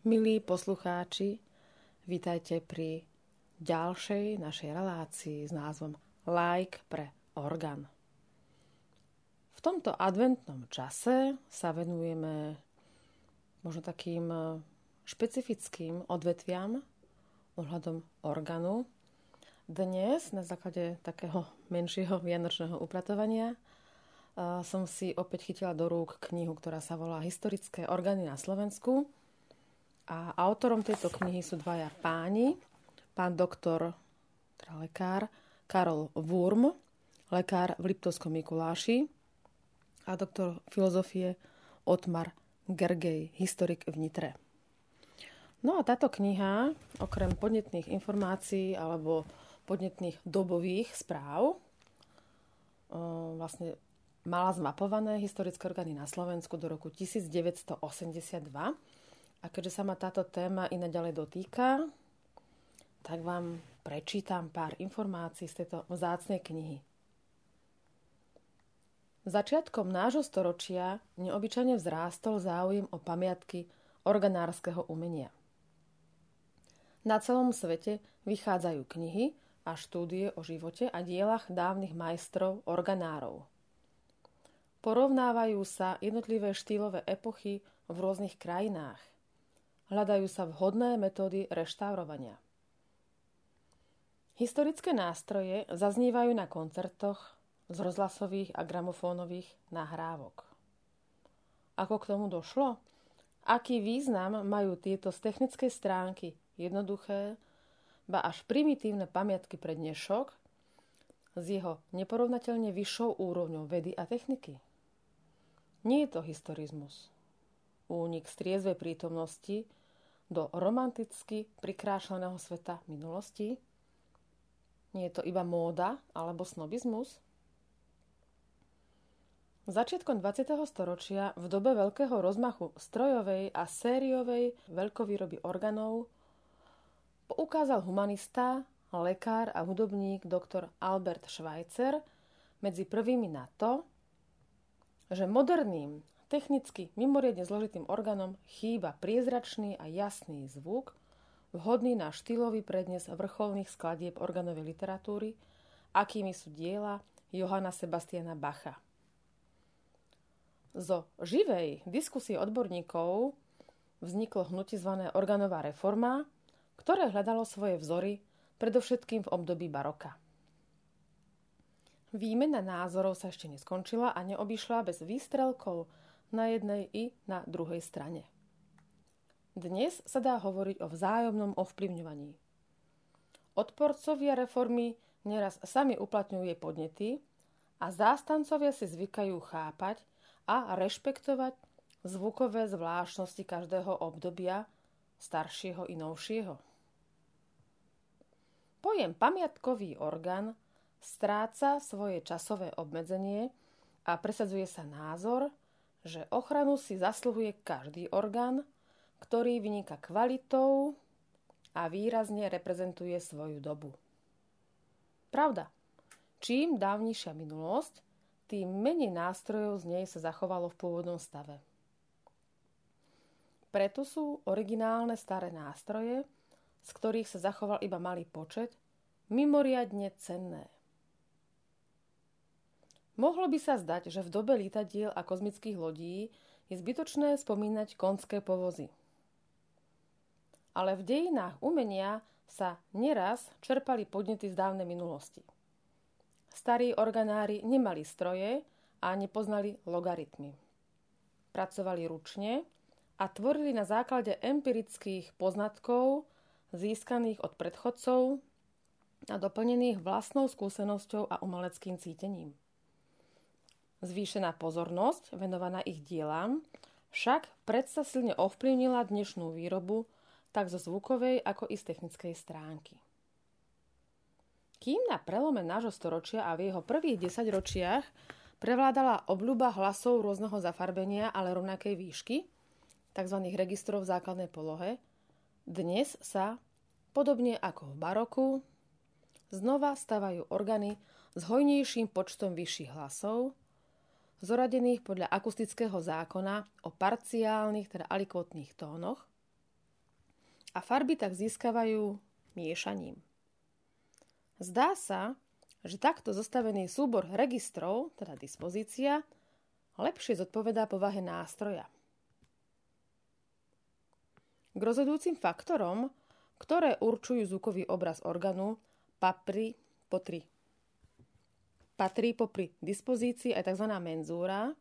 Milí poslucháči, vítajte pri ďalšej našej relácii s názvom Like pre orgán. V tomto adventnom čase sa venujeme možno takým špecifickým odvetviam ohľadom orgánu. Dnes na základe takého menšieho vianočného upratovania som si opäť chytila do rúk knihu, ktorá sa volá Historické orgány na Slovensku – a autorom tejto knihy sú dvaja páni, pán doktor, teda lekár, Karol Wurm, lekár v Liptovskom Mikuláši a doktor filozofie Otmar Gergej, historik v Nitre. No a táto kniha, okrem podnetných informácií alebo podnetných dobových správ, vlastne mala zmapované historické orgány na Slovensku do roku 1982 a keďže sa ma táto téma i naďalej dotýka, tak vám prečítam pár informácií z tejto vzácnej knihy. Začiatkom nášho storočia neobyčajne vzrástol záujem o pamiatky organárskeho umenia. Na celom svete vychádzajú knihy a štúdie o živote a dielach dávnych majstrov organárov. Porovnávajú sa jednotlivé štýlové epochy v rôznych krajinách hľadajú sa vhodné metódy reštaurovania. Historické nástroje zaznívajú na koncertoch z rozhlasových a gramofónových nahrávok. Ako k tomu došlo? Aký význam majú tieto z technickej stránky jednoduché, ba až primitívne pamiatky pre dnešok s jeho neporovnateľne vyššou úrovňou vedy a techniky? Nie je to historizmus. Únik z triezvej prítomnosti do romanticky prikrášleného sveta minulosti? Nie je to iba móda alebo snobizmus? Začiatkom 20. storočia, v dobe veľkého rozmachu strojovej a sériovej veľkovýroby orgánov, poukázal humanista, lekár a hudobník dr. Albert Schweitzer medzi prvými na to, že moderným Technicky mimoriadne zložitým orgánom chýba priezračný a jasný zvuk, vhodný na štýlový prednes vrcholných skladieb organovej literatúry, akými sú diela Johana Sebastiana Bacha. Zo živej diskusie odborníkov vzniklo hnutie zvané organová reforma, ktoré hľadalo svoje vzory predovšetkým v období baroka. Výmena názorov sa ešte neskončila a neobyšla bez výstrelkov na jednej i na druhej strane. Dnes sa dá hovoriť o vzájomnom ovplyvňovaní. Odporcovia reformy neraz sami uplatňujú jej podnety a zástancovia si zvykajú chápať a rešpektovať zvukové zvláštnosti každého obdobia, staršieho i novšieho. Pojem pamiatkový orgán stráca svoje časové obmedzenie a presadzuje sa názor, že ochranu si zasluhuje každý orgán, ktorý vyniká kvalitou a výrazne reprezentuje svoju dobu. Pravda, čím dávnejšia minulosť, tým menej nástrojov z nej sa zachovalo v pôvodnom stave. Preto sú originálne staré nástroje, z ktorých sa zachoval iba malý počet, mimoriadne cenné. Mohlo by sa zdať, že v dobe lietadiel a kozmických lodí je zbytočné spomínať konské povozy. Ale v dejinách umenia sa neraz čerpali podnety z dávnej minulosti. Starí organári nemali stroje a nepoznali logaritmy. Pracovali ručne a tvorili na základe empirických poznatkov získaných od predchodcov a doplnených vlastnou skúsenosťou a umeleckým cítením. Zvýšená pozornosť venovaná ich dielám však predsa silne ovplyvnila dnešnú výrobu tak zo zvukovej ako i z technickej stránky. Kým na prelome nášho storočia a v jeho prvých desaťročiach prevládala obľuba hlasov rôzneho zafarbenia, ale rovnakej výšky, tzv. registrov v základnej polohe, dnes sa, podobne ako v baroku, znova stavajú orgány s hojnejším počtom vyšších hlasov, zoradených podľa akustického zákona o parciálnych, teda alikvotných tónoch, a farby tak získavajú miešaním. Zdá sa, že takto zostavený súbor registrov, teda dispozícia, lepšie zodpovedá povahe nástroja. K rozhodujúcim faktorom, ktoré určujú zvukový obraz orgánu, papri, potri. Patrí popri dispozícii aj tzv. menzúra,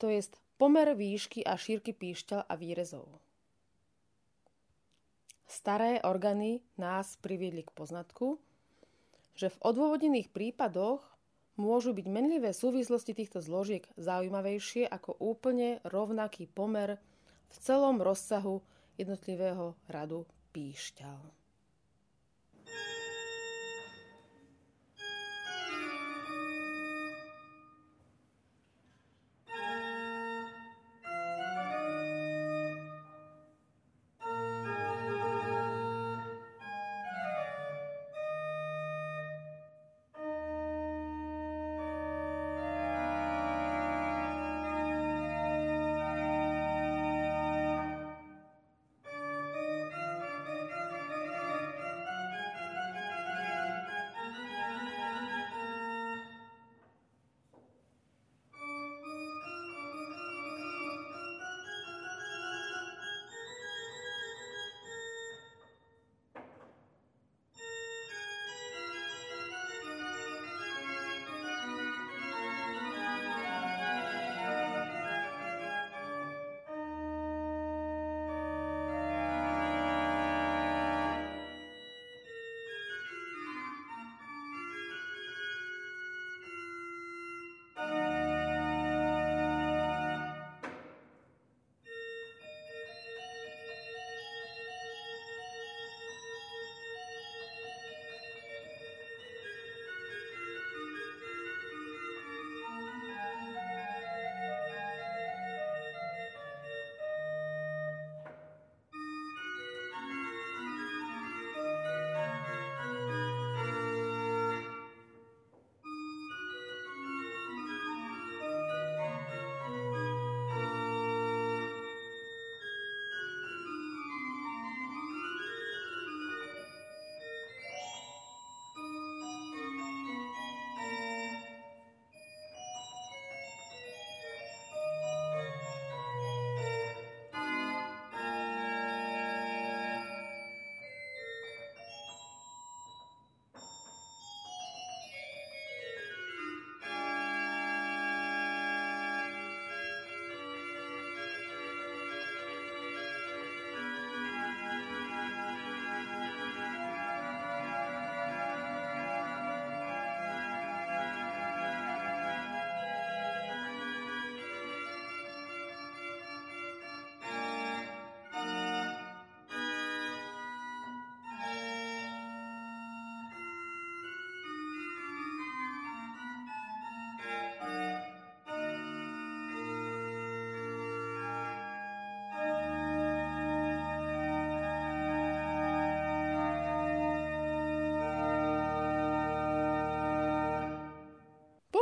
to je pomer výšky a šírky píšťal a výrezov. Staré orgány nás priviedli k poznatku, že v odôvodnených prípadoch môžu byť menlivé súvislosti týchto zložiek zaujímavejšie ako úplne rovnaký pomer v celom rozsahu jednotlivého radu píšťal.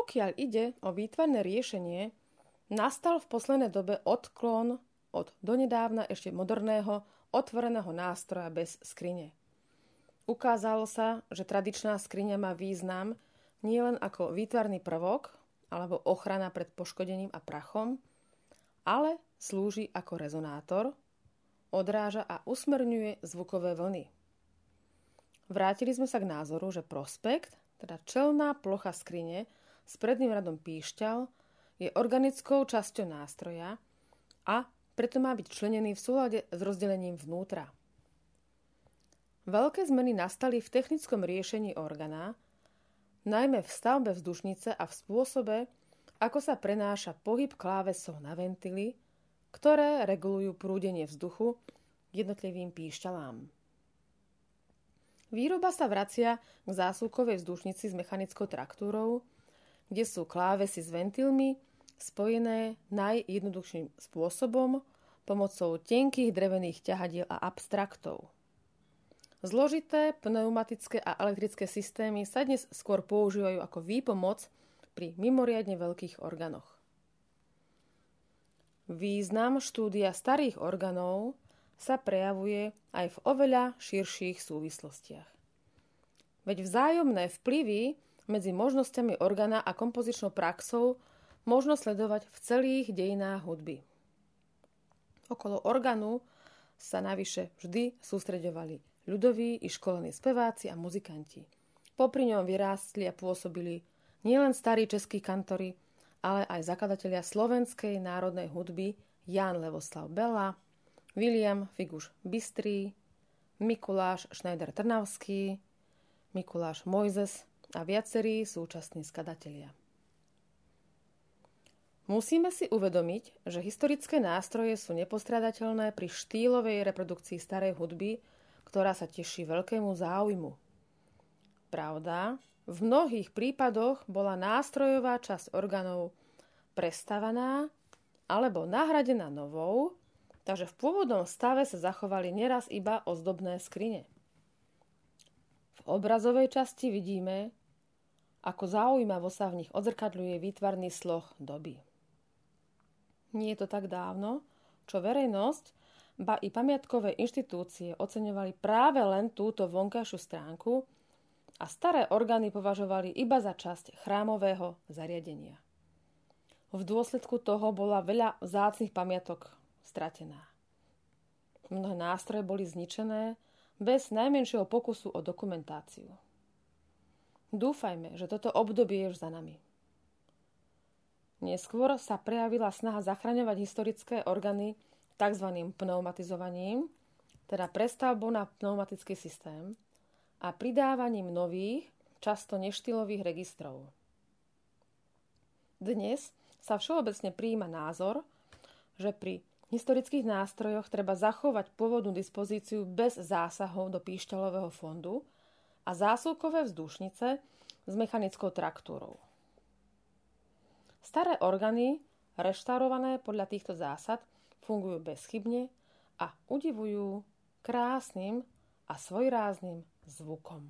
Pokiaľ ide o výtvarné riešenie, nastal v poslednej dobe odklon od donedávna ešte moderného otvoreného nástroja bez skrine. Ukázalo sa, že tradičná skriňa má význam nielen ako výtvarný prvok alebo ochrana pred poškodením a prachom, ale slúži ako rezonátor, odráža a usmerňuje zvukové vlny. Vrátili sme sa k názoru, že prospekt, teda čelná plocha skrine, s predným radom píšťal je organickou časťou nástroja a preto má byť členený v súlade s rozdelením vnútra. Veľké zmeny nastali v technickom riešení organa, najmä v stavbe vzdušnice a v spôsobe, ako sa prenáša pohyb klávesov na ventily, ktoré regulujú prúdenie vzduchu jednotlivým píšťalám. Výroba sa vracia k zásuvkovej vzdušnici s mechanickou traktúrou, kde sú klávesy s ventilmi spojené najjednoduchším spôsobom pomocou tenkých drevených ťahadiel a abstraktov. Zložité pneumatické a elektrické systémy sa dnes skôr používajú ako výpomoc pri mimoriadne veľkých orgánoch. Význam štúdia starých orgánov sa prejavuje aj v oveľa širších súvislostiach. Veď vzájomné vplyvy medzi možnosťami organa a kompozičnou praxou možno sledovať v celých dejinách hudby. Okolo organu sa navyše vždy sústreďovali ľudoví i školení speváci a muzikanti. Popri ňom vyrástli a pôsobili nielen starí českí kantory, ale aj zakladatelia slovenskej národnej hudby Jan Levoslav Bela, William Figuš Bystrý, Mikuláš Schneider Trnavský, Mikuláš Mojzes a viacerí súčasní skadatelia. Musíme si uvedomiť, že historické nástroje sú nepostradateľné pri štýlovej reprodukcii starej hudby, ktorá sa teší veľkému záujmu. Pravda, v mnohých prípadoch bola nástrojová časť orgánov prestavaná alebo nahradená novou, takže v pôvodnom stave sa zachovali neraz iba ozdobné skrine. V obrazovej časti vidíme, ako zaujímavo sa v nich odzrkadľuje výtvarný sloh doby. Nie je to tak dávno, čo verejnosť, ba i pamiatkové inštitúcie oceňovali práve len túto vonkajšiu stránku a staré orgány považovali iba za časť chrámového zariadenia. V dôsledku toho bola veľa vzácnych pamiatok stratená. Mnohé nástroje boli zničené bez najmenšieho pokusu o dokumentáciu. Dúfajme, že toto obdobie je už za nami. Neskôr sa prejavila snaha zachraňovať historické orgány tzv. pneumatizovaním, teda prestavbou na pneumatický systém a pridávaním nových, často neštilových registrov. Dnes sa všeobecne prijíma názor, že pri historických nástrojoch treba zachovať pôvodnú dispozíciu bez zásahov do píšťalového fondu a zásuvkové vzdušnice s mechanickou traktúrou. Staré orgány, reštaurované podľa týchto zásad, fungujú bezchybne a udivujú krásnym a svojrázným zvukom.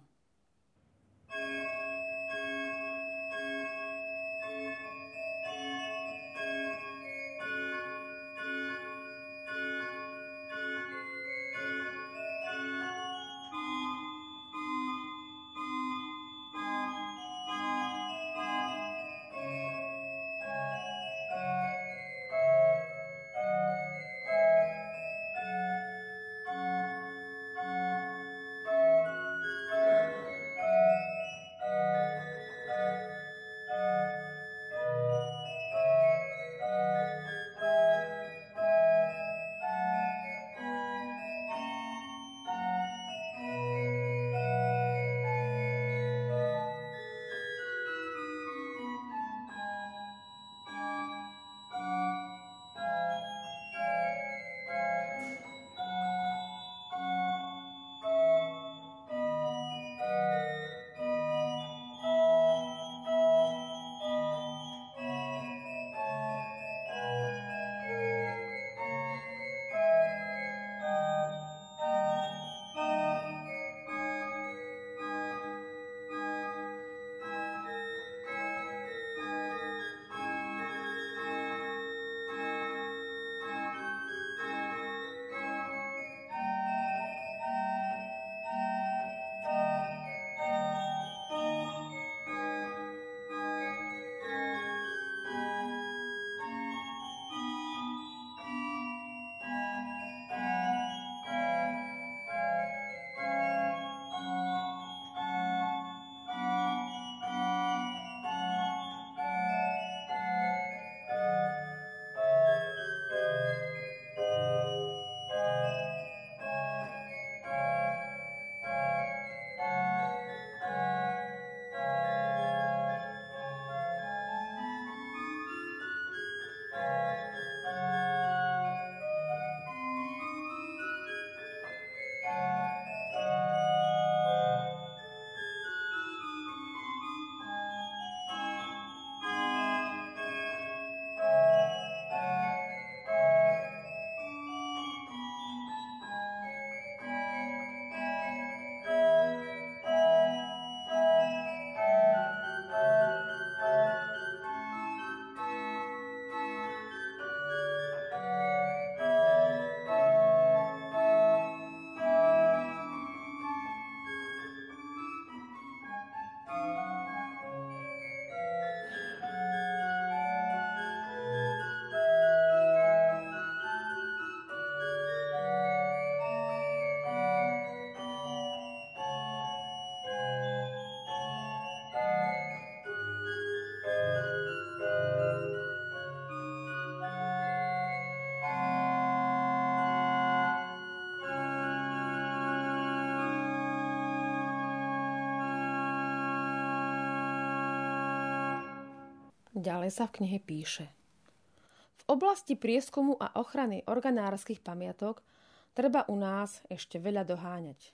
Ďalej sa v knihe píše. V oblasti prieskumu a ochrany organárskych pamiatok treba u nás ešte veľa doháňať.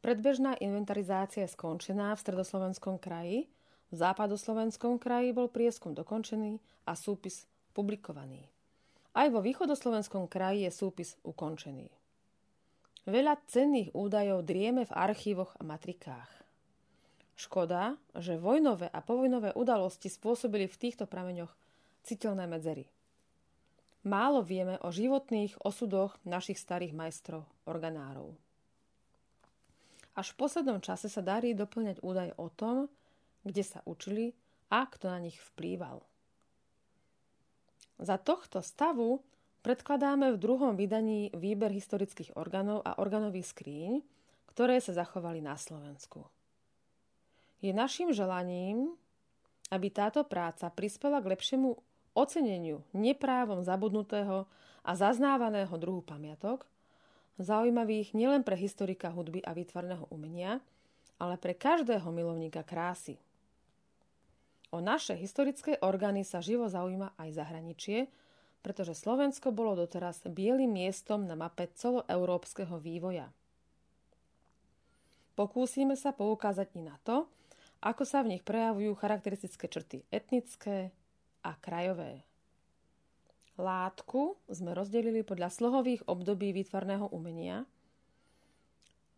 Predbežná inventarizácia je skončená v stredoslovenskom kraji, v západoslovenskom kraji bol prieskum dokončený a súpis publikovaný. Aj vo východoslovenskom kraji je súpis ukončený. Veľa cenných údajov drieme v archívoch a matrikách. Škoda, že vojnové a povojnové udalosti spôsobili v týchto prameňoch citeľné medzery. Málo vieme o životných osudoch našich starých majstrov, organárov. Až v poslednom čase sa darí doplňať údaje o tom, kde sa učili a kto na nich vplýval. Za tohto stavu predkladáme v druhom vydaní výber historických orgánov a organových skríň, ktoré sa zachovali na Slovensku. Je našim želaním, aby táto práca prispela k lepšiemu oceneniu neprávom zabudnutého a zaznávaného druhu pamiatok, zaujímavých nielen pre historika hudby a výtvarného umenia, ale pre každého milovníka krásy. O naše historické orgány sa živo zaujíma aj zahraničie, pretože Slovensko bolo doteraz bielým miestom na mape celoeurópskeho vývoja. Pokúsime sa poukázať i na to, ako sa v nich prejavujú charakteristické črty etnické a krajové. Látku sme rozdelili podľa slohových období výtvarného umenia.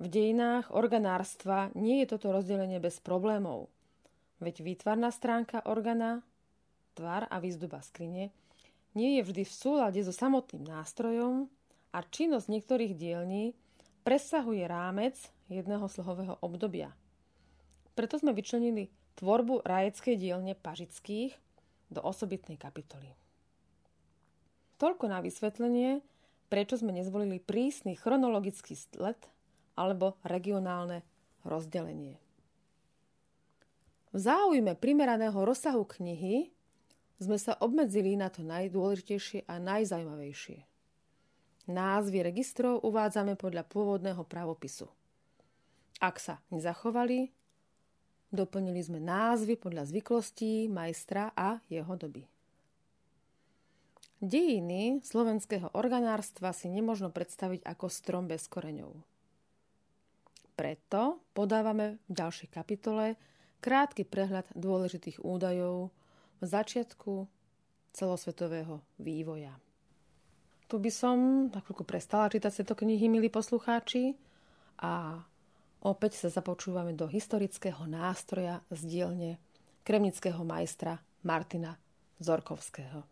V dejinách organárstva nie je toto rozdelenie bez problémov – Veď výtvarná stránka organa, tvar a výzdoba skrine nie je vždy v súlade so samotným nástrojom a činnosť niektorých dielní presahuje rámec jedného slohového obdobia. Preto sme vyčlenili tvorbu rajeckej dielne Pažických do osobitnej kapitoly. Toľko na vysvetlenie, prečo sme nezvolili prísny chronologický sled alebo regionálne rozdelenie. V záujme primeraného rozsahu knihy sme sa obmedzili na to najdôležitejšie a najzajímavejšie. Názvy registrov uvádzame podľa pôvodného pravopisu. Ak sa nezachovali, doplnili sme názvy podľa zvyklostí majstra a jeho doby. Dejiny slovenského organárstva si nemožno predstaviť ako strom bez koreňov. Preto podávame v ďalšej kapitole krátky prehľad dôležitých údajov v začiatku celosvetového vývoja. Tu by som na chvíľku prestala čítať tieto knihy, milí poslucháči, a opäť sa započúvame do historického nástroja z dielne kremnického majstra Martina Zorkovského.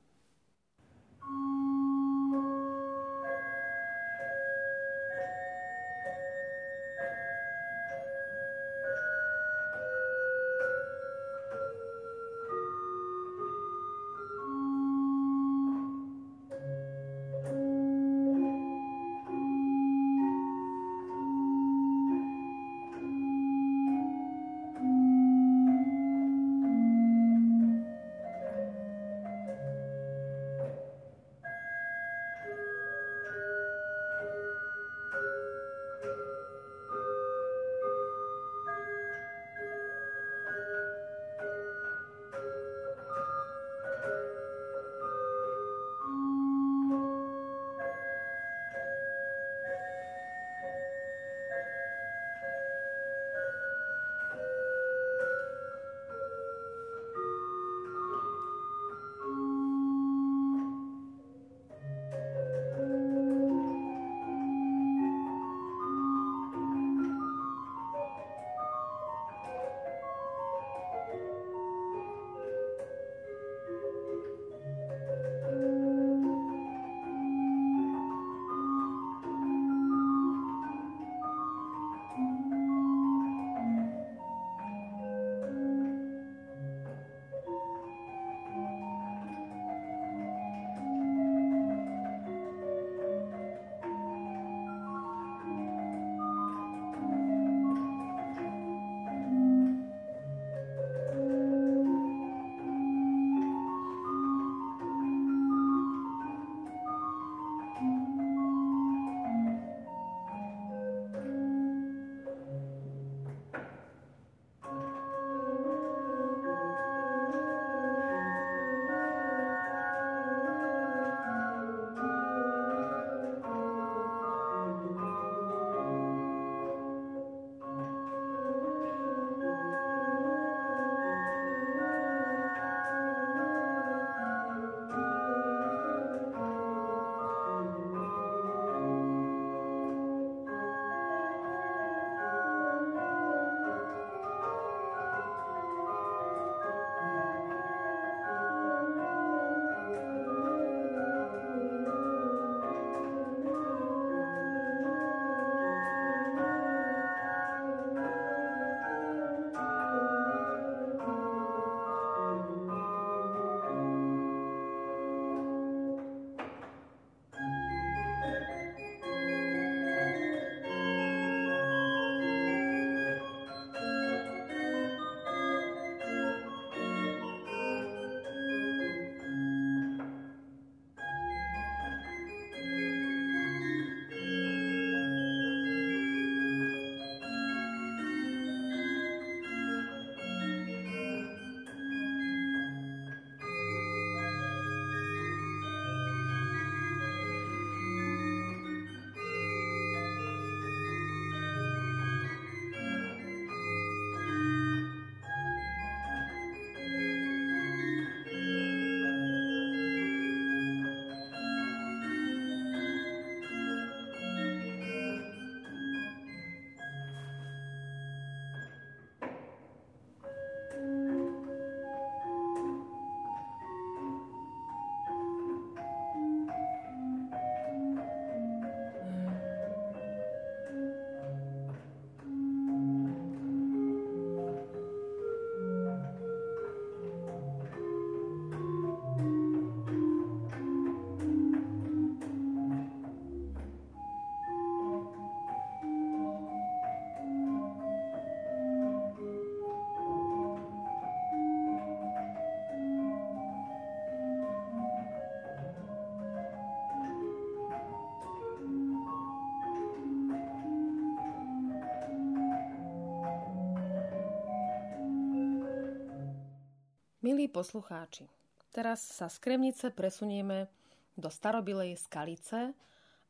Milí poslucháči, teraz sa z Kremnice presunieme do starobilej Skalice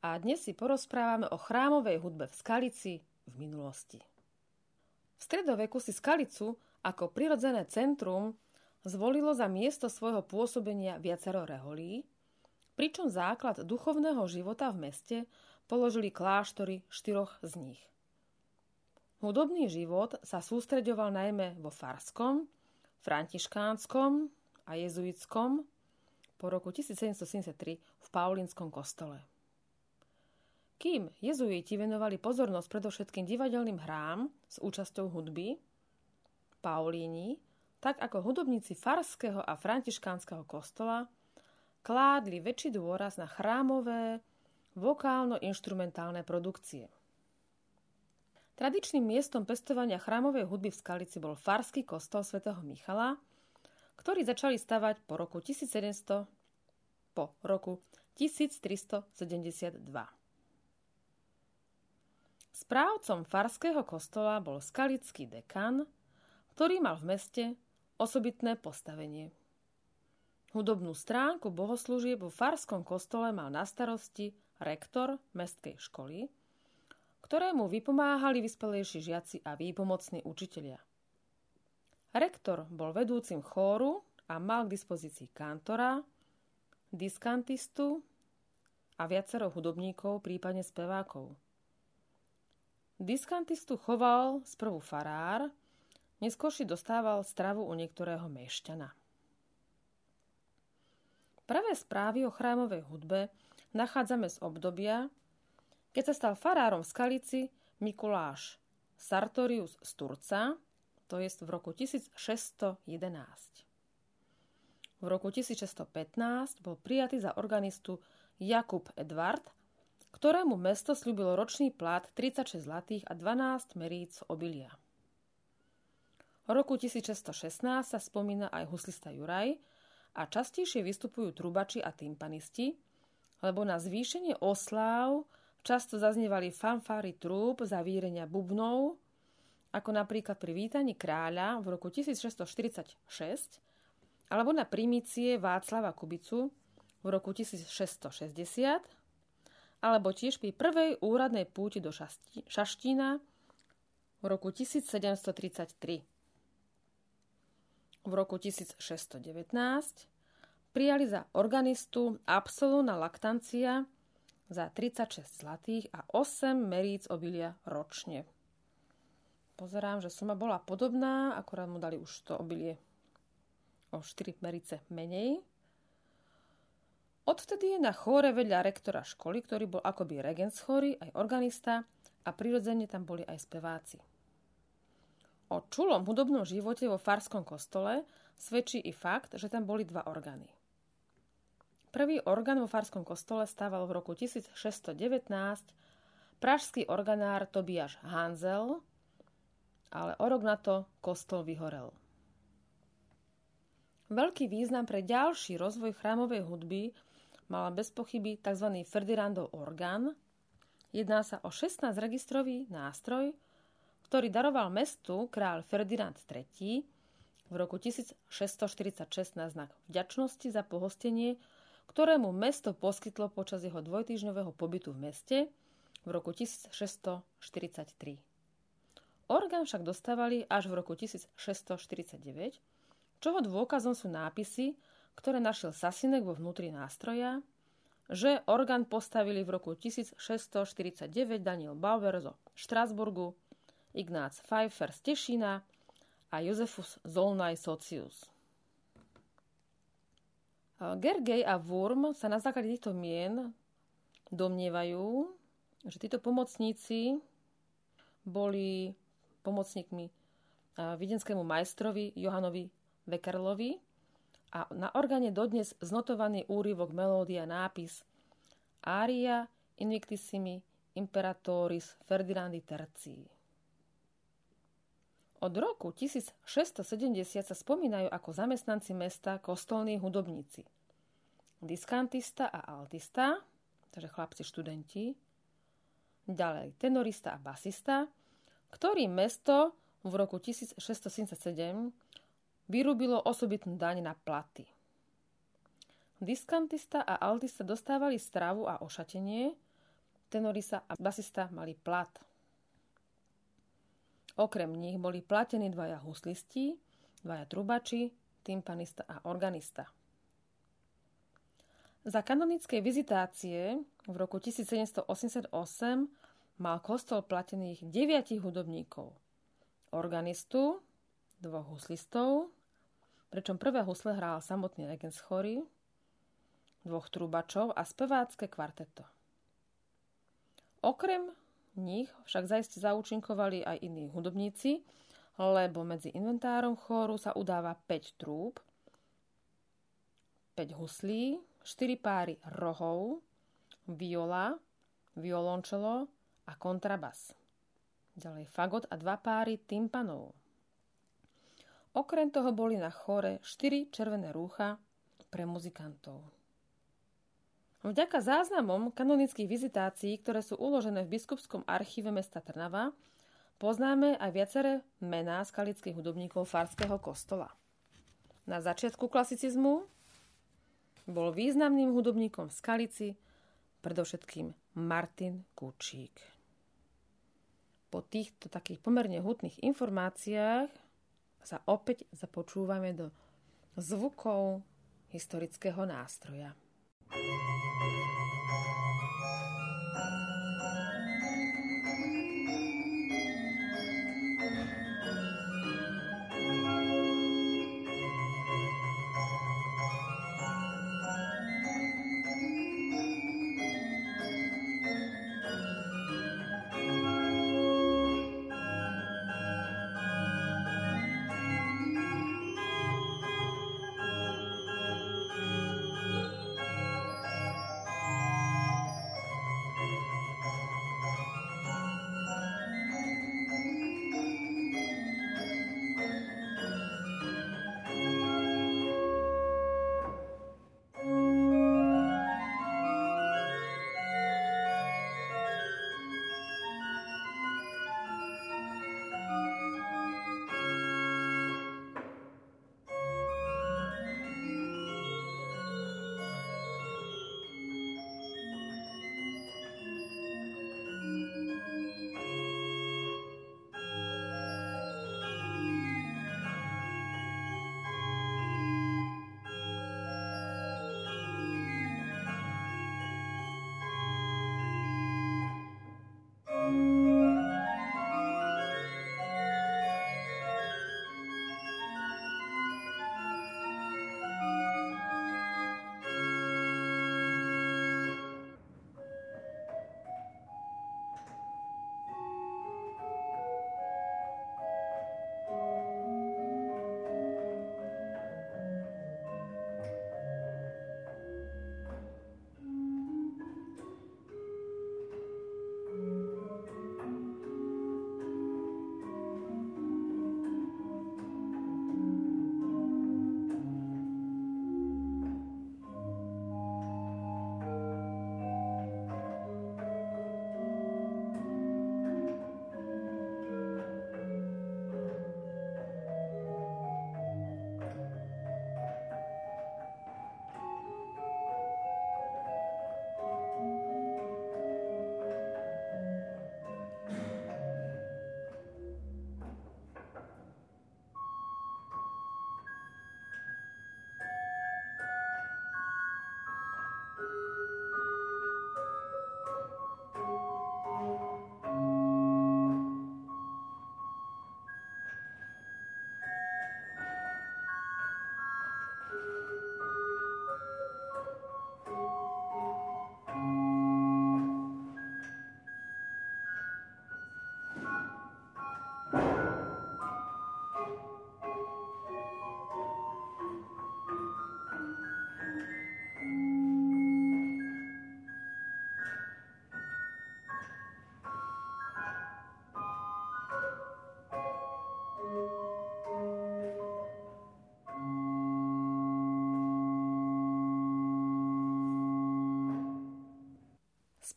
a dnes si porozprávame o chrámovej hudbe v Skalici v minulosti. V stredoveku si Skalicu ako prirodzené centrum zvolilo za miesto svojho pôsobenia viacero reholí, pričom základ duchovného života v meste položili kláštory štyroch z nich. Hudobný život sa sústreďoval najmä vo Farskom, františkánskom a jezuitskom po roku 1773 v Paulínskom kostole. Kým jezuiti venovali pozornosť predovšetkým divadelným hrám s účasťou hudby, Paulíni, tak ako hudobníci farského a františkánskeho kostola, kládli väčší dôraz na chrámové, vokálno-inštrumentálne produkcie – Tradičným miestom pestovania chrámovej hudby v Skalici bol farský kostol svätého Michala, ktorý začali stavať po roku 1700, po roku 1372. Správcom farského kostola bol skalický dekan, ktorý mal v meste osobitné postavenie. Hudobnú stránku bohoslúžieb vo farskom kostole mal na starosti rektor mestskej školy, ktorému vypomáhali vyspelejší žiaci a výpomocní učitelia. Rektor bol vedúcim chóru a mal k dispozícii kantora, diskantistu a viacero hudobníkov, prípadne spevákov. Diskantistu choval sprvu farár, neskôr si dostával stravu u niektorého mešťana. Prvé správy o chrámovej hudbe nachádzame z obdobia, keď sa stal farárom v Skalici Mikuláš Sartorius z Turca, to je v roku 1611. V roku 1615 bol prijatý za organistu Jakub Edvard, ktorému mesto slúbilo ročný plat 36 zlatých a 12 meríc obilia. V roku 1616 sa spomína aj huslista Juraj a častejšie vystupujú trubači a tympanisti, lebo na zvýšenie osláv Často zaznievali fanfáry trúb za vírenia bubnov, ako napríklad pri vítaní kráľa v roku 1646, alebo na primície Václava Kubicu v roku 1660, alebo tiež pri prvej úradnej púti do Šaštína v roku 1733. V roku 1619 prijali za organistu Absoluna Lactancia za 36 zlatých a 8 meríc obilia ročne. Pozerám, že suma bola podobná, akorát mu dali už to obilie o 4 merice menej. Odvtedy je na chóre vedľa rektora školy, ktorý bol akoby regent chory, aj organista a prirodzene tam boli aj speváci. O čulom hudobnom živote vo farskom kostole svedčí i fakt, že tam boli dva orgány – Prvý orgán vo farskom kostole stával v roku 1619 pražský organár Tobiaš Hanzel, ale o rok na to kostol vyhorel. Veľký význam pre ďalší rozvoj chrámovej hudby mala bez pochyby tzv. Ferdinandov orgán. Jedná sa o 16-registrový nástroj, ktorý daroval mestu král Ferdinand III v roku 1646 na znak vďačnosti za pohostenie ktorému mesto poskytlo počas jeho dvojtýždňového pobytu v meste v roku 1643. Orgán však dostávali až v roku 1649, čoho dôkazom sú nápisy, ktoré našiel Sasinek vo vnútri nástroja, že orgán postavili v roku 1649 Daniel Bauer zo Štrásburgu, Ignác Pfeiffer z Tešína a Josefus Zolnaj Socius. Gergej a Wurm sa na základe týchto mien domnievajú, že títo pomocníci boli pomocníkmi videnskému majstrovi Johanovi Vekerlovi a na orgáne dodnes znotovaný úryvok melódia nápis Aria Invictissimi Imperatoris Ferdinandi Tercii. Od roku 1670 sa spomínajú ako zamestnanci mesta kostolní hudobníci. Diskantista a altista, takže chlapci študenti, ďalej tenorista a basista, ktorý mesto v roku 1677 vyrúbilo osobitnú daň na platy. Diskantista a altista dostávali stravu a ošatenie, tenorisa a basista mali plat. Okrem nich boli platení dvaja huslisti, dvaja trubači, tympanista a organista. Za kanonickej vizitácie v roku 1788 mal kostol platených deviatich hudobníkov. Organistu, dvoch huslistov, pričom prvé husle hral samotný regent chory, dvoch trubačov a spevácké kvarteto. Okrem nich však zaiste zaučinkovali aj iní hudobníci, lebo medzi inventárom chóru sa udáva 5 trúb, 5 huslí, 4 páry rohov, viola, violončelo a kontrabas. Ďalej fagot a dva páry tympanov. Okrem toho boli na chore 4 červené rúcha pre muzikantov. Vďaka záznamom kanonických vizitácií, ktoré sú uložené v biskupskom archíve mesta Trnava, poznáme aj viaceré mená skalických hudobníkov Farského kostola. Na začiatku klasicizmu bol významným hudobníkom v Skalici predovšetkým Martin Kučík. Po týchto takých pomerne hutných informáciách sa opäť započúvame do zvukov historického nástroja.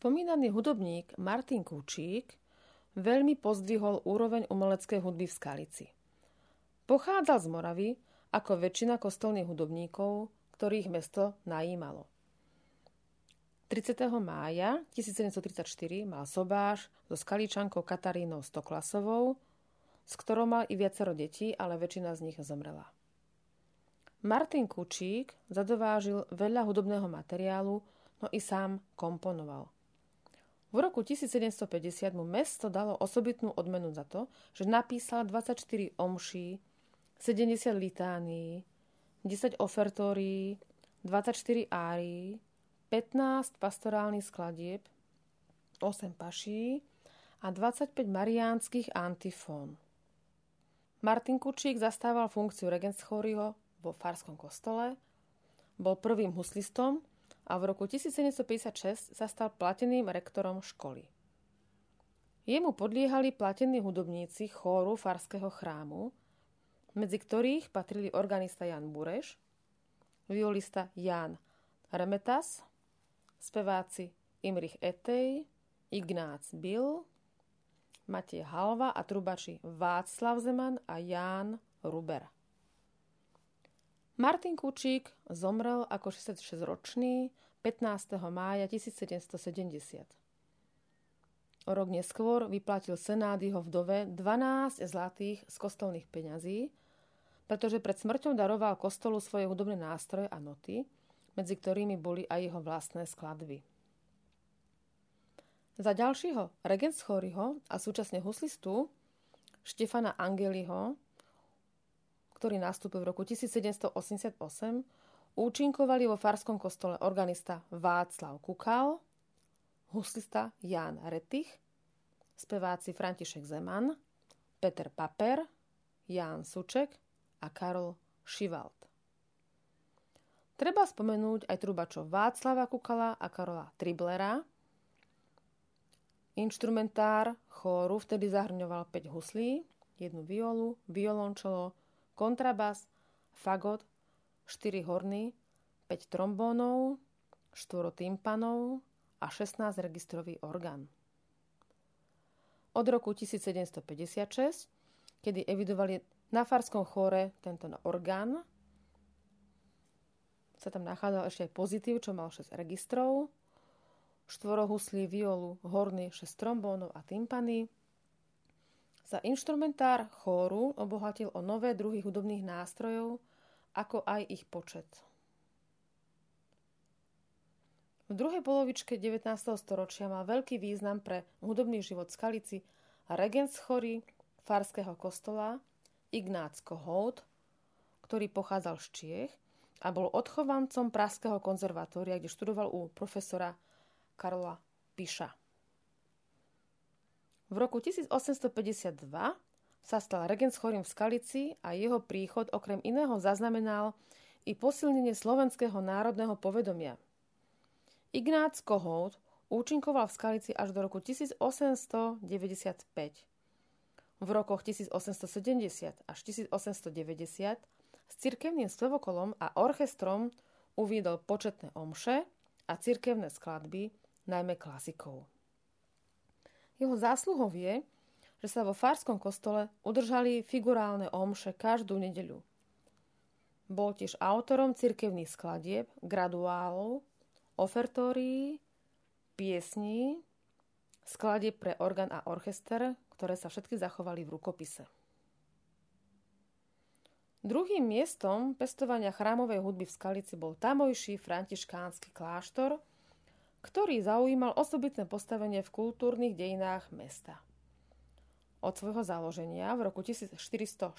Spomínaný hudobník Martin Kučík veľmi pozdvihol úroveň umeleckej hudby v Skalici. Pochádzal z Moravy ako väčšina kostolných hudobníkov, ktorých mesto najímalo. 30. mája 1734 mal Sobáš so skaličankou Katarínou Stoklasovou, s ktorou mal i viacero detí, ale väčšina z nich zomrela. Martin Kučík zadovážil veľa hudobného materiálu, no i sám komponoval. V roku 1750 mu mesto dalo osobitnú odmenu za to, že napísal 24 omší, 70 litánií, 10 ofertórií, 24 árií, 15 pastorálnych skladieb, 8 paší a 25 mariánskych antifón. Martin Kučík zastával funkciu regentschóriho vo Farskom kostole, bol prvým huslistom a v roku 1756 sa stal plateným rektorom školy. Jemu podliehali platení hudobníci chóru Farského chrámu, medzi ktorých patrili organista Jan Bureš, violista Jan Remetas, speváci Imrich Etej, Ignác Bill, Matej Halva a trubači Václav Zeman a Ján Ruber. Martin Kučík zomrel ako 66-ročný 15. mája 1770. O rok neskôr vyplatil Senát jeho vdove 12 zlatých z kostolných peňazí, pretože pred smrťou daroval kostolu svoje hudobné nástroje a noty, medzi ktorými boli aj jeho vlastné skladby. Za ďalšieho Regenschoryho a súčasne huslistu Štefana Angeliho ktorý nastúpil v roku 1788, účinkovali vo Farskom kostole organista Václav Kukal, huslista Jan Retich, speváci František Zeman, Peter Paper, Jan Suček a Karol Šivald. Treba spomenúť aj trubačov Václava Kukala a Karola Triblera. Inštrumentár chóru vtedy zahrňoval 5 huslí, jednu violu, violončelo, kontrabas, fagot, 4 horny, 5 trombónov, 4 tympanov a 16 registrový orgán. Od roku 1756, kedy evidovali na farskom chóre tento orgán, sa tam nachádzal ešte aj pozitív, čo mal 6 registrov, šttvorohuslí, violu, horny, 6 trombónov a tympany, sa inštrumentár chóru obohatil o nové druhy hudobných nástrojov, ako aj ich počet. V druhej polovičke 19. storočia mal veľký význam pre hudobný život Skalici regens chory farského kostola Ignác Kohout, ktorý pochádzal z Čiech a bol odchovancom Pražského konzervatória, kde študoval u profesora Karola Piša. V roku 1852 sa stal regent chorým v Skalici a jeho príchod okrem iného zaznamenal i posilnenie slovenského národného povedomia. Ignác Kohout účinkoval v Skalici až do roku 1895. V rokoch 1870 až 1890 s cirkevným spevokolom a orchestrom uviedol početné omše a cirkevné skladby, najmä klasikov. Jeho zásluhou je, že sa vo Farskom kostole udržali figurálne omše každú nedeľu. Bol tiež autorom cirkevných skladieb, graduálov, ofertórií, piesní, skladieb pre orgán a orchester, ktoré sa všetky zachovali v rukopise. Druhým miestom pestovania chrámovej hudby v Skalici bol tamojší františkánsky kláštor, ktorý zaujímal osobitné postavenie v kultúrnych dejinách mesta. Od svojho založenia v roku 1467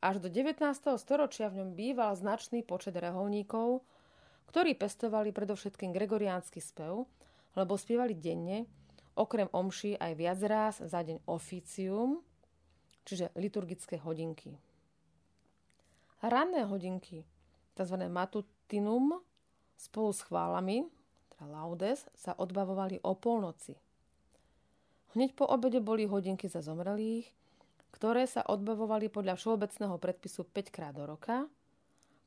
až do 19. storočia v ňom býval značný počet reholníkov, ktorí pestovali predovšetkým gregoriánsky spev, lebo spievali denne, okrem omší aj viac raz za deň oficium, čiže liturgické hodinky. Ranné hodinky, tzv. matutinum, Spolu s chválami, teda laudes, sa odbavovali o polnoci. Hneď po obede boli hodinky za zomrelých, ktoré sa odbavovali podľa všeobecného predpisu 5 krát do roka,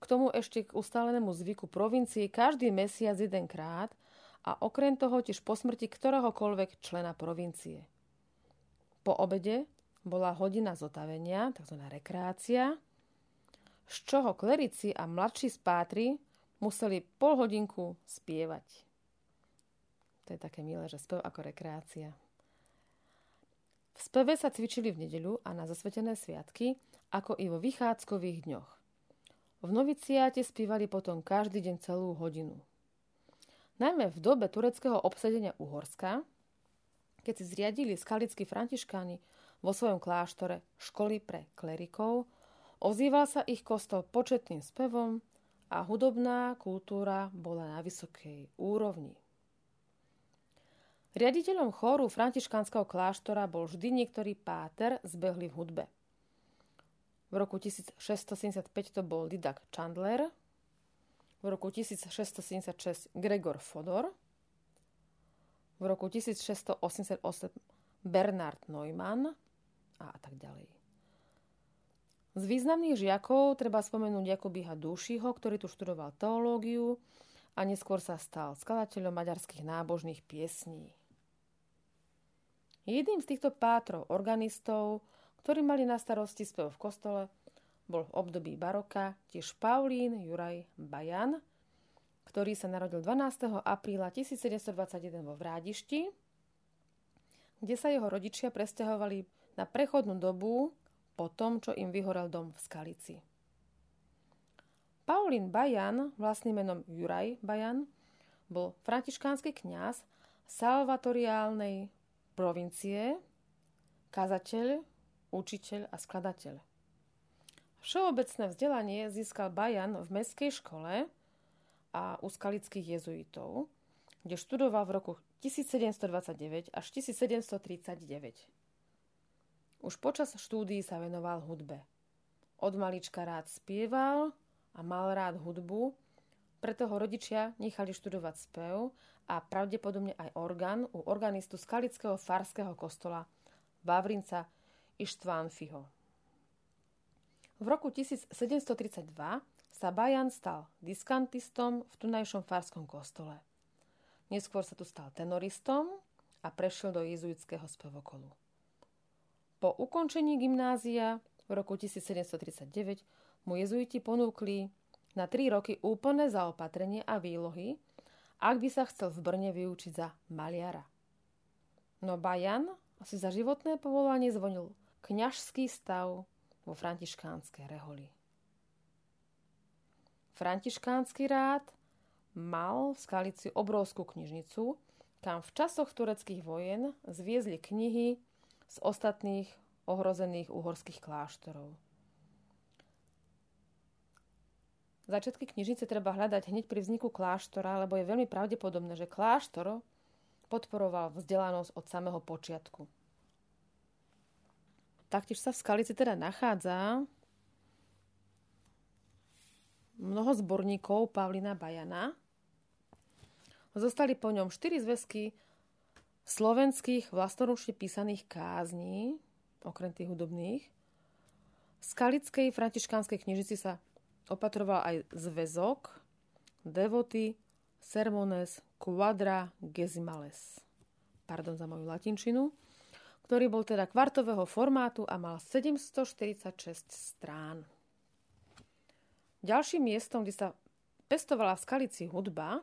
k tomu ešte k ustálenému zvyku provincii každý mesiac jedenkrát a okrem toho tiež po smrti ktoréhokoľvek člena provincie. Po obede bola hodina zotavenia, tzv. rekreácia, z čoho klerici a mladší spátri museli pol hodinku spievať. To je také milé, že spev ako rekreácia. V speve sa cvičili v nedeľu a na zasvetené sviatky, ako i vo vychádzkových dňoch. V noviciáte spívali potom každý deň celú hodinu. Najmä v dobe tureckého obsadenia Uhorska, keď si zriadili skalickí františkáni vo svojom kláštore školy pre klerikov, ozýval sa ich kostol početným spevom a hudobná kultúra bola na vysokej úrovni. Riaditeľom chóru františkánskeho kláštora bol vždy niektorý páter zbehli v hudbe. V roku 1675 to bol Didak Chandler, v roku 1676 Gregor Fodor, v roku 1688 Bernard Neumann a tak ďalej. Z významných žiakov treba spomenúť Jakubiha Dušiho, ktorý tu študoval teológiu a neskôr sa stal skladateľom maďarských nábožných piesní. Jedným z týchto pátrov organistov, ktorí mali na starosti spev v kostole, bol v období baroka tiež Paulín Juraj Bajan, ktorý sa narodil 12. apríla 1721 vo Vrádišti, kde sa jeho rodičia presťahovali na prechodnú dobu po tom, čo im vyhorel dom v Skalici. Paulín Bajan, vlastným menom Juraj Bajan, bol františkánsky kňaz salvatoriálnej provincie, kazateľ, učiteľ a skladateľ. Všeobecné vzdelanie získal Bajan v mestskej škole a u skalických jezuitov, kde študoval v roku 1729 až 1739. Už počas štúdií sa venoval hudbe. Od malička rád spieval a mal rád hudbu, preto ho rodičia nechali študovať spev a pravdepodobne aj orgán u organistu skalického farského kostola Vavrinca Ištvánfiho. V roku 1732 sa Bajan stal diskantistom v tunajšom farskom kostole. Neskôr sa tu stal tenoristom a prešiel do jezuitského spevokolu. Po ukončení gymnázia v roku 1739 mu jezuiti ponúkli na 3 roky úplné zaopatrenie a výlohy, ak by sa chcel v Brne vyučiť za maliara. No Bajan si za životné povolanie zvonil kňažský stav vo františkánskej reholi. Františkánsky rád mal v Skalici obrovskú knižnicu, kam v časoch tureckých vojen zviezli knihy z ostatných ohrozených uhorských kláštorov. Začiatky knižnice treba hľadať hneď pri vzniku kláštora, lebo je veľmi pravdepodobné, že kláštor podporoval vzdelanosť od samého počiatku. Taktiež sa v Skalici teda nachádza mnoho zborníkov Pavlina Bajana. Zostali po ňom štyri zväzky slovenských vlastnoručne písaných kázní, okrem tých hudobných. V skalickej františkánskej knižici sa opatroval aj zväzok Devoty Sermones Quadra Gezimales. Pardon za moju latinčinu ktorý bol teda kvartového formátu a mal 746 strán. Ďalším miestom, kde sa pestovala v Skalici hudba,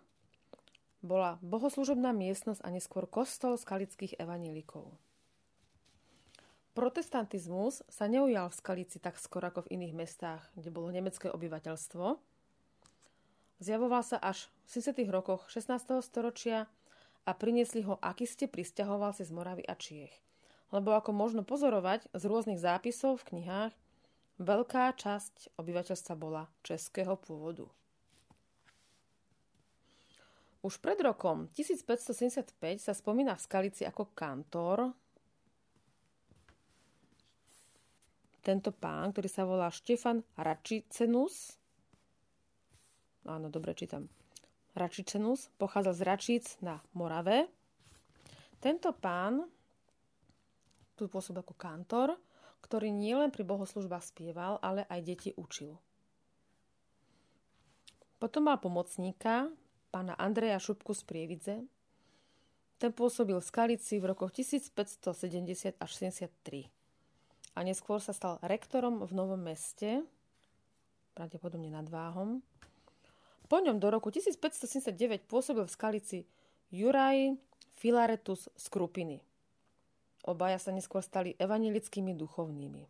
bola bohoslužobná miestnosť a neskôr kostol skalických evanilikov. Protestantizmus sa neujal v Skalici tak skoro ako v iných mestách, kde bolo nemecké obyvateľstvo. Zjavoval sa až v 70. rokoch 16. storočia a priniesli ho akiste pristahovalci z Moravy a Čiech. Lebo ako možno pozorovať z rôznych zápisov v knihách, veľká časť obyvateľstva bola českého pôvodu. Už pred rokom 1575 sa spomína v Skalici ako kantor tento pán, ktorý sa volá Štefan Račicenus. Áno, dobre čítam. Račicenus pochádzal z Račíc na Morave. Tento pán tu pôsobil ako kantor, ktorý nielen pri bohoslužbách spieval, ale aj deti učil. Potom mal pomocníka, pána Andreja Šupku z Prievidze. Ten pôsobil v Skalici v rokoch 1570 až 73. a neskôr sa stal rektorom v Novom meste, pravdepodobne nad Váhom. Po ňom do roku 1579 pôsobil v Skalici Juraj Filaretus z Krupiny. Obaja sa neskôr stali evanilickými duchovnými.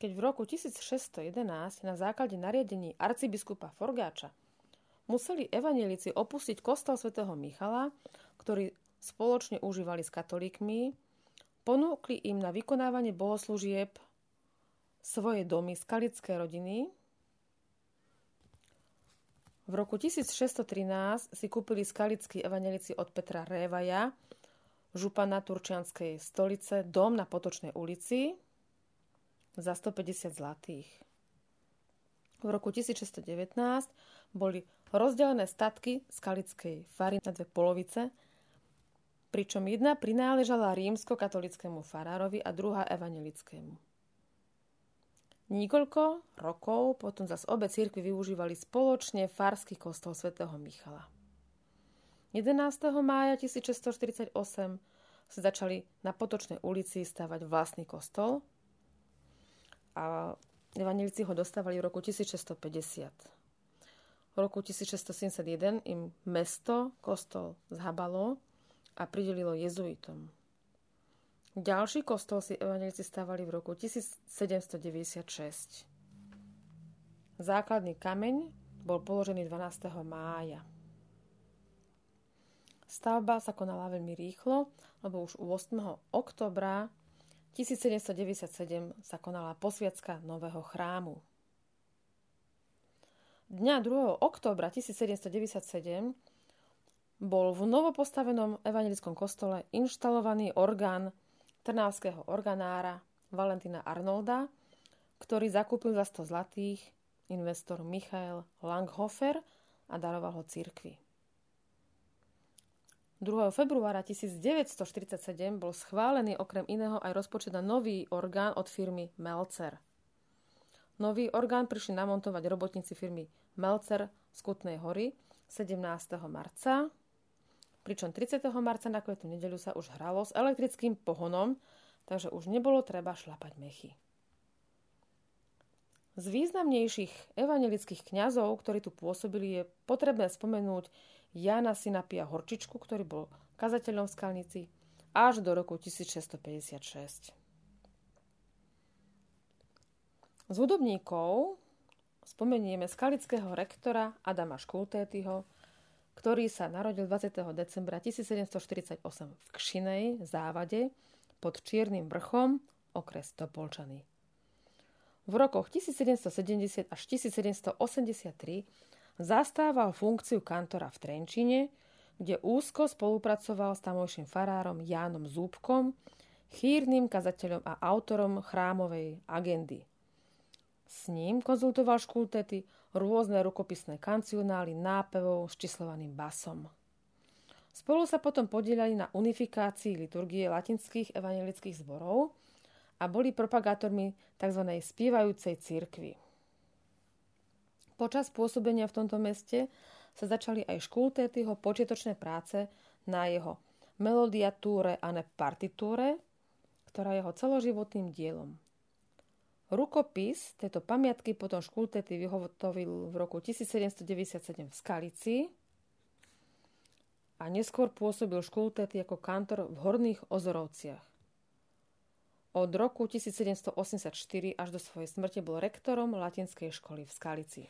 Keď v roku 1611 na základe nariadení arcibiskupa Forgáča museli evanelici opustiť kostol svätého Michala, ktorý spoločne užívali s katolíkmi, ponúkli im na vykonávanie bohoslúžieb svoje domy skalické rodiny. V roku 1613 si kúpili skalickí evanelici od Petra Révaja, župana Turčianskej stolice, dom na Potočnej ulici za 150 zlatých. V roku 1619 boli rozdelené statky skalickej fary na dve polovice, pričom jedna prináležala rímsko-katolickému farárovi a druhá evangelickému. Niekoľko rokov potom zase obe cirkvy využívali spoločne farský kostol svätého Michala. 11. mája 1648 sa začali na Potočnej ulici stavať vlastný kostol a evanelici ho dostávali v roku 1650. V roku 1671 im mesto, kostol zhabalo a pridelilo jezuitom. Ďalší kostol si evanelici stávali v roku 1796. Základný kameň bol položený 12. mája. Stavba sa konala veľmi rýchlo, lebo už 8. oktobra 1797 sa konala posviacka nového chrámu. Dňa 2. októbra 1797 bol v novopostavenom evangelickom kostole inštalovaný orgán trnavského organára Valentina Arnolda, ktorý zakúpil za 100 zlatých investor Michael Langhofer a daroval ho cirkvi. 2. februára 1947 bol schválený okrem iného aj rozpočet na nový orgán od firmy Melcer – Nový orgán prišli namontovať robotníci firmy Melcer z Kutnej hory 17. marca, pričom 30. marca na kvetnú nedeľu sa už hralo s elektrickým pohonom, takže už nebolo treba šlapať mechy. Z významnejších evangelických kňazov, ktorí tu pôsobili, je potrebné spomenúť Jana Sinapia Horčičku, ktorý bol kazateľom v Skalnici až do roku 1656. Z hudobníkov spomenieme skalického rektora Adama Škultétyho, ktorý sa narodil 20. decembra 1748 v Kšinej závade pod Čiernym vrchom, okres Topolčany. V rokoch 1770 až 1783 zastával funkciu kantora v Trenčine, kde úzko spolupracoval s tamojším farárom Jánom Zúbkom, chýrnym kazateľom a autorom chrámovej agendy. S ním konzultoval škultety, rôzne rukopisné kancionály, nápevov s číslovaným basom. Spolu sa potom podielali na unifikácii liturgie latinských evangelických zborov a boli propagátormi tzv. spievajúcej cirkvy. Počas pôsobenia v tomto meste sa začali aj škultétyho počiatočné práce na jeho melodiatúre a ne partitúre, ktorá je jeho celoživotným dielom. Rukopis tejto pamiatky potom Škultety vyhotovil v roku 1797 v Skalici a neskôr pôsobil Škultety ako kantor v Horných Ozorovciach. Od roku 1784 až do svojej smrti bol rektorom latinskej školy v Skalici.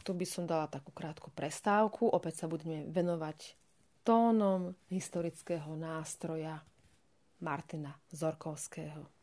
Tu by som dala takú krátku prestávku. Opäť sa budeme venovať tónom historického nástroja Martina Zorkovského.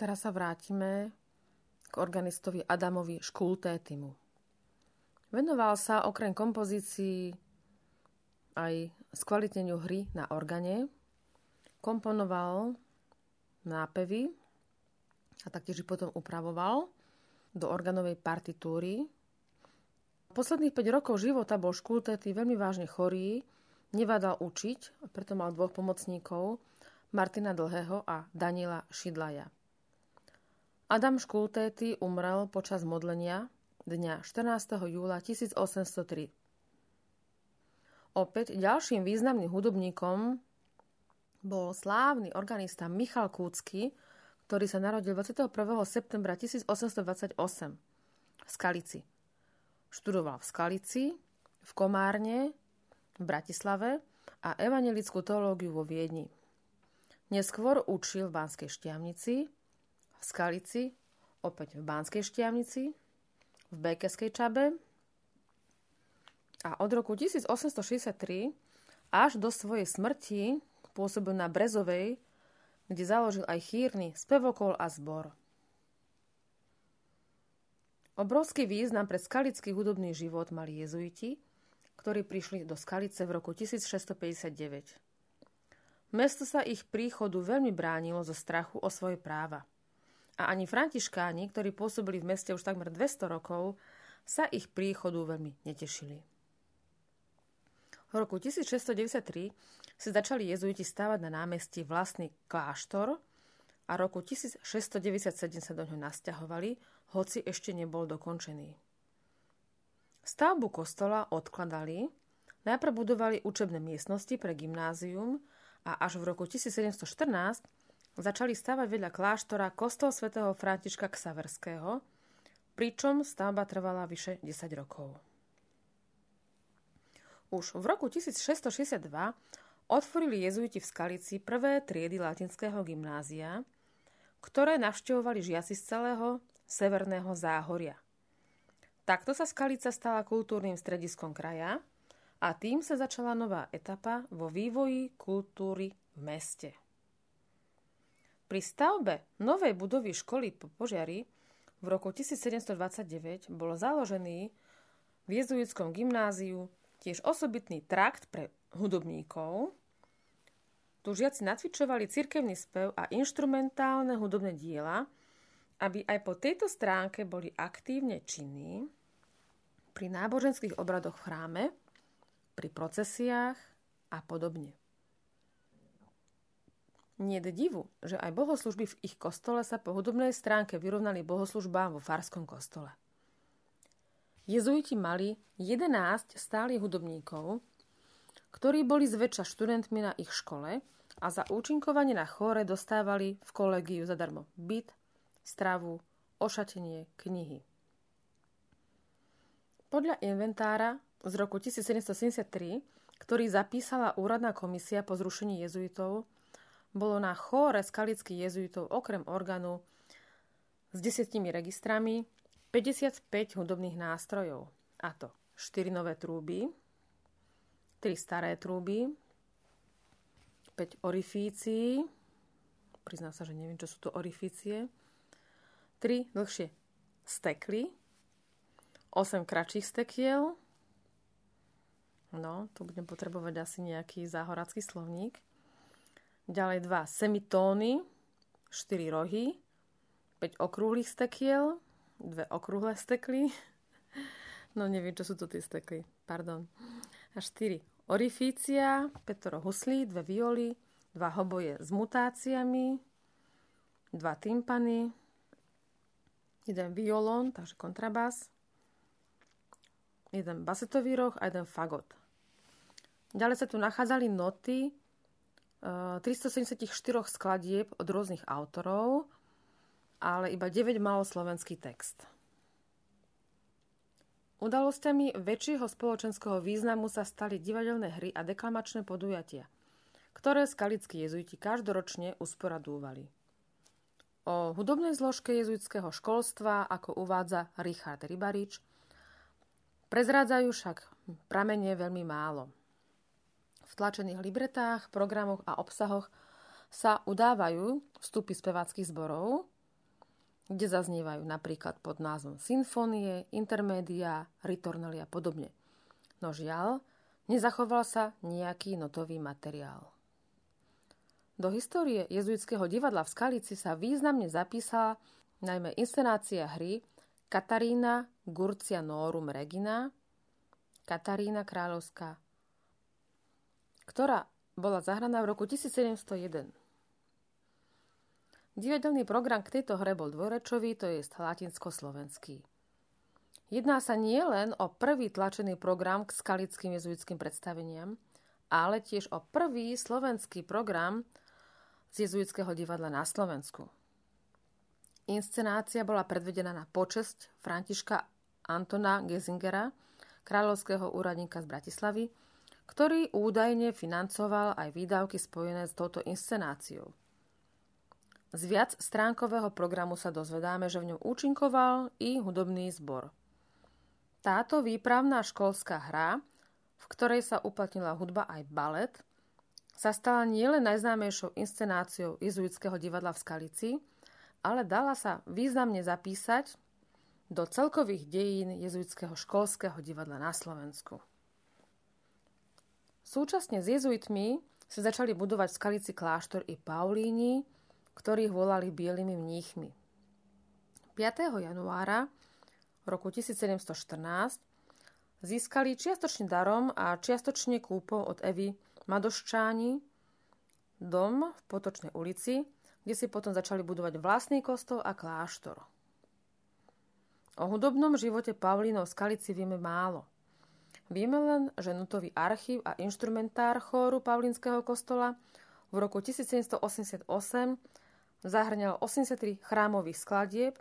Teraz sa vrátime k organistovi Adamovi Škultétimu. Venoval sa okrem kompozícií aj skvalitneniu hry na organe, komponoval nápevy a taktiež potom upravoval do organovej partitúry. Posledných 5 rokov života bol Škultéty veľmi vážne chorý, nevádal učiť, preto mal dvoch pomocníkov, Martina Dlhého a Daniela Šidlaja. Adam Škultéty umrel počas modlenia dňa 14. júla 1803. Opäť ďalším významným hudobníkom bol slávny organista Michal Kúcky, ktorý sa narodil 21. septembra 1828 v Skalici. Študoval v Skalici, v Komárne, v Bratislave a evangelickú teológiu vo Viedni. Neskôr učil v Banskej Štiavnici, v Skalici, opäť v Banskej Štiavnici, v Bekeskej Čabe a od roku 1863 až do svojej smrti pôsobil na Brezovej, kde založil aj chýrny, spevokol a zbor. Obrovský význam pre skalický hudobný život mali jezuiti, ktorí prišli do Skalice v roku 1659. Mesto sa ich príchodu veľmi bránilo zo strachu o svoje práva a ani františkáni, ktorí pôsobili v meste už takmer 200 rokov, sa ich príchodu veľmi netešili. V roku 1693 si začali jezuiti stávať na námestí vlastný kláštor a roku 1697 sa do ňoho nasťahovali, hoci ešte nebol dokončený. Stavbu kostola odkladali, najprv budovali učebné miestnosti pre gymnázium a až v roku 1714 začali stavať vedľa kláštora kostol svätého Františka Ksaverského, pričom stavba trvala vyše 10 rokov. Už v roku 1662 otvorili jezuiti v Skalici prvé triedy latinského gymnázia, ktoré navštevovali žiaci z celého severného záhoria. Takto sa Skalica stala kultúrnym strediskom kraja a tým sa začala nová etapa vo vývoji kultúry v meste. Pri stavbe novej budovy školy po požiari v roku 1729 bol založený v jezuitskom gymnáziu tiež osobitný trakt pre hudobníkov. Tu žiaci natvičovali cirkevný spev a inštrumentálne hudobné diela, aby aj po tejto stránke boli aktívne činní pri náboženských obradoch v chráme, pri procesiách a podobne. Nie je divu, že aj bohoslužby v ich kostole sa po hudobnej stránke vyrovnali bohoslužbám vo farskom kostole. Jezuiti mali 11 stálych hudobníkov, ktorí boli zväčša študentmi na ich škole a za účinkovanie na chóre dostávali v kolegiu zadarmo byt, stravu, ošatenie, knihy. Podľa inventára z roku 1773, ktorý zapísala úradná komisia po zrušení jezuitov, bolo na chóre skalických jezuitov okrem orgánu s desiatimi registrami 55 hudobných nástrojov. A to 4 nové trúby, 3 staré trúby, 5 orifícií, priznám sa, že neviem, čo sú to orifície, 3 dlhšie stekly, 8 kratších stekiel, no, tu budem potrebovať asi nejaký záhoracký slovník, Ďalej dva semitóny, 4 rohy, 5 okrúhlych stekiel, dve okrúhle stekly. No neviem, čo sú to tie stekly, pardon. A 4 orifícia, 5 huslí, dve violy, dva hoboje s mutáciami, dva tympany, jeden violón, takže kontrabas, jeden basetový roh a jeden fagot. Ďalej sa tu nachádzali noty 374 skladieb od rôznych autorov, ale iba 9 malo slovenský text. Udalosťami väčšieho spoločenského významu sa stali divadelné hry a deklamačné podujatia, ktoré skalickí jezuiti každoročne usporadúvali. O hudobnej zložke jezuitského školstva, ako uvádza Richard Ribarič, prezrádzajú však pramene veľmi málo – v tlačených libretách, programoch a obsahoch sa udávajú vstupy speváckých zborov, kde zaznievajú napríklad pod názvom symfónie, intermédia, ritornely a podobne. No žiaľ, nezachoval sa nejaký notový materiál. Do histórie jezuitského divadla v Skalici sa významne zapísala najmä inscenácia hry Katarína Gurcia Norum Regina, Katarína Kráľovská, ktorá bola zahraná v roku 1701. Divadelný program k tejto hre bol dvorečový, to je latinsko-slovenský. Jedná sa nie len o prvý tlačený program k skalickým jezuitským predstaveniam, ale tiež o prvý slovenský program z jezuitského divadla na Slovensku. Inscenácia bola predvedená na počesť Františka Antona Gesingera, kráľovského úradníka z Bratislavy, ktorý údajne financoval aj výdavky spojené s touto inscenáciou. Z viac stránkového programu sa dozvedáme, že v ňom účinkoval i hudobný zbor. Táto výpravná školská hra, v ktorej sa uplatnila hudba aj balet, sa stala nielen najznámejšou inscenáciou izuitského divadla v Skalici, ale dala sa významne zapísať do celkových dejín jezuitského školského divadla na Slovensku. Súčasne s jezuitmi sa začali budovať v Skalici kláštor i Paulíni, ktorých volali bielými mníchmi. 5. januára roku 1714 získali čiastočne darom a čiastočne kúpou od Evy Madoščáni dom v Potočnej ulici, kde si potom začali budovať vlastný kostol a kláštor. O hudobnom živote Pavlínov Skalici vieme málo. Vieme len, že nutový archív a inštrumentár chóru Pavlínskeho kostola v roku 1788 zahrňal 83 chrámových skladieb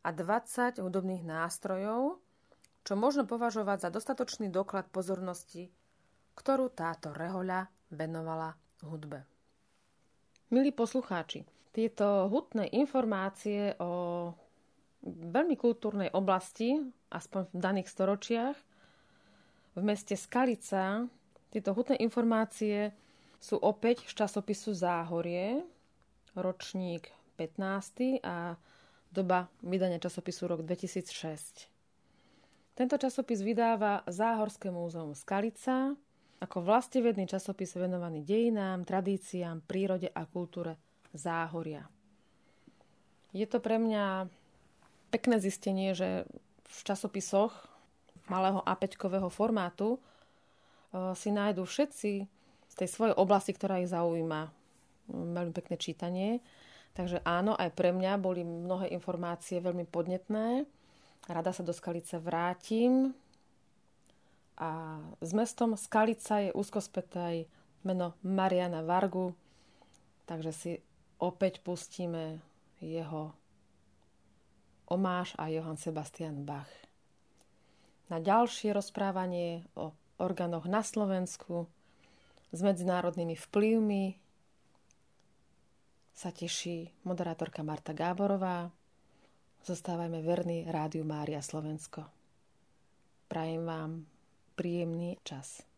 a 20 hudobných nástrojov, čo možno považovať za dostatočný doklad pozornosti, ktorú táto rehoľa venovala hudbe. Milí poslucháči, tieto hutné informácie o veľmi kultúrnej oblasti, aspoň v daných storočiach, v meste Skalica, tieto hutné informácie sú opäť z časopisu Záhorie, ročník 15. a doba vydania časopisu rok 2006. Tento časopis vydáva Záhorské múzeum Skalica ako vlastevedný časopis venovaný dejinám, tradíciám, prírode a kultúre Záhoria. Je to pre mňa pekné zistenie, že v časopisoch malého a formátu eh, si nájdú všetci z tej svojej oblasti, ktorá ich zaujíma veľmi pekné čítanie. Takže áno, aj pre mňa boli mnohé informácie veľmi podnetné. Rada sa do Skalice vrátim. A s mestom Skalica je úzko späté aj meno Mariana Vargu, takže si opäť pustíme jeho omáš a Johann Sebastian Bach. Na ďalšie rozprávanie o orgánoch na Slovensku s medzinárodnými vplyvmi sa teší moderátorka Marta Gáborová. Zostávajme verní Rádiu Mária Slovensko. Prajem vám príjemný čas.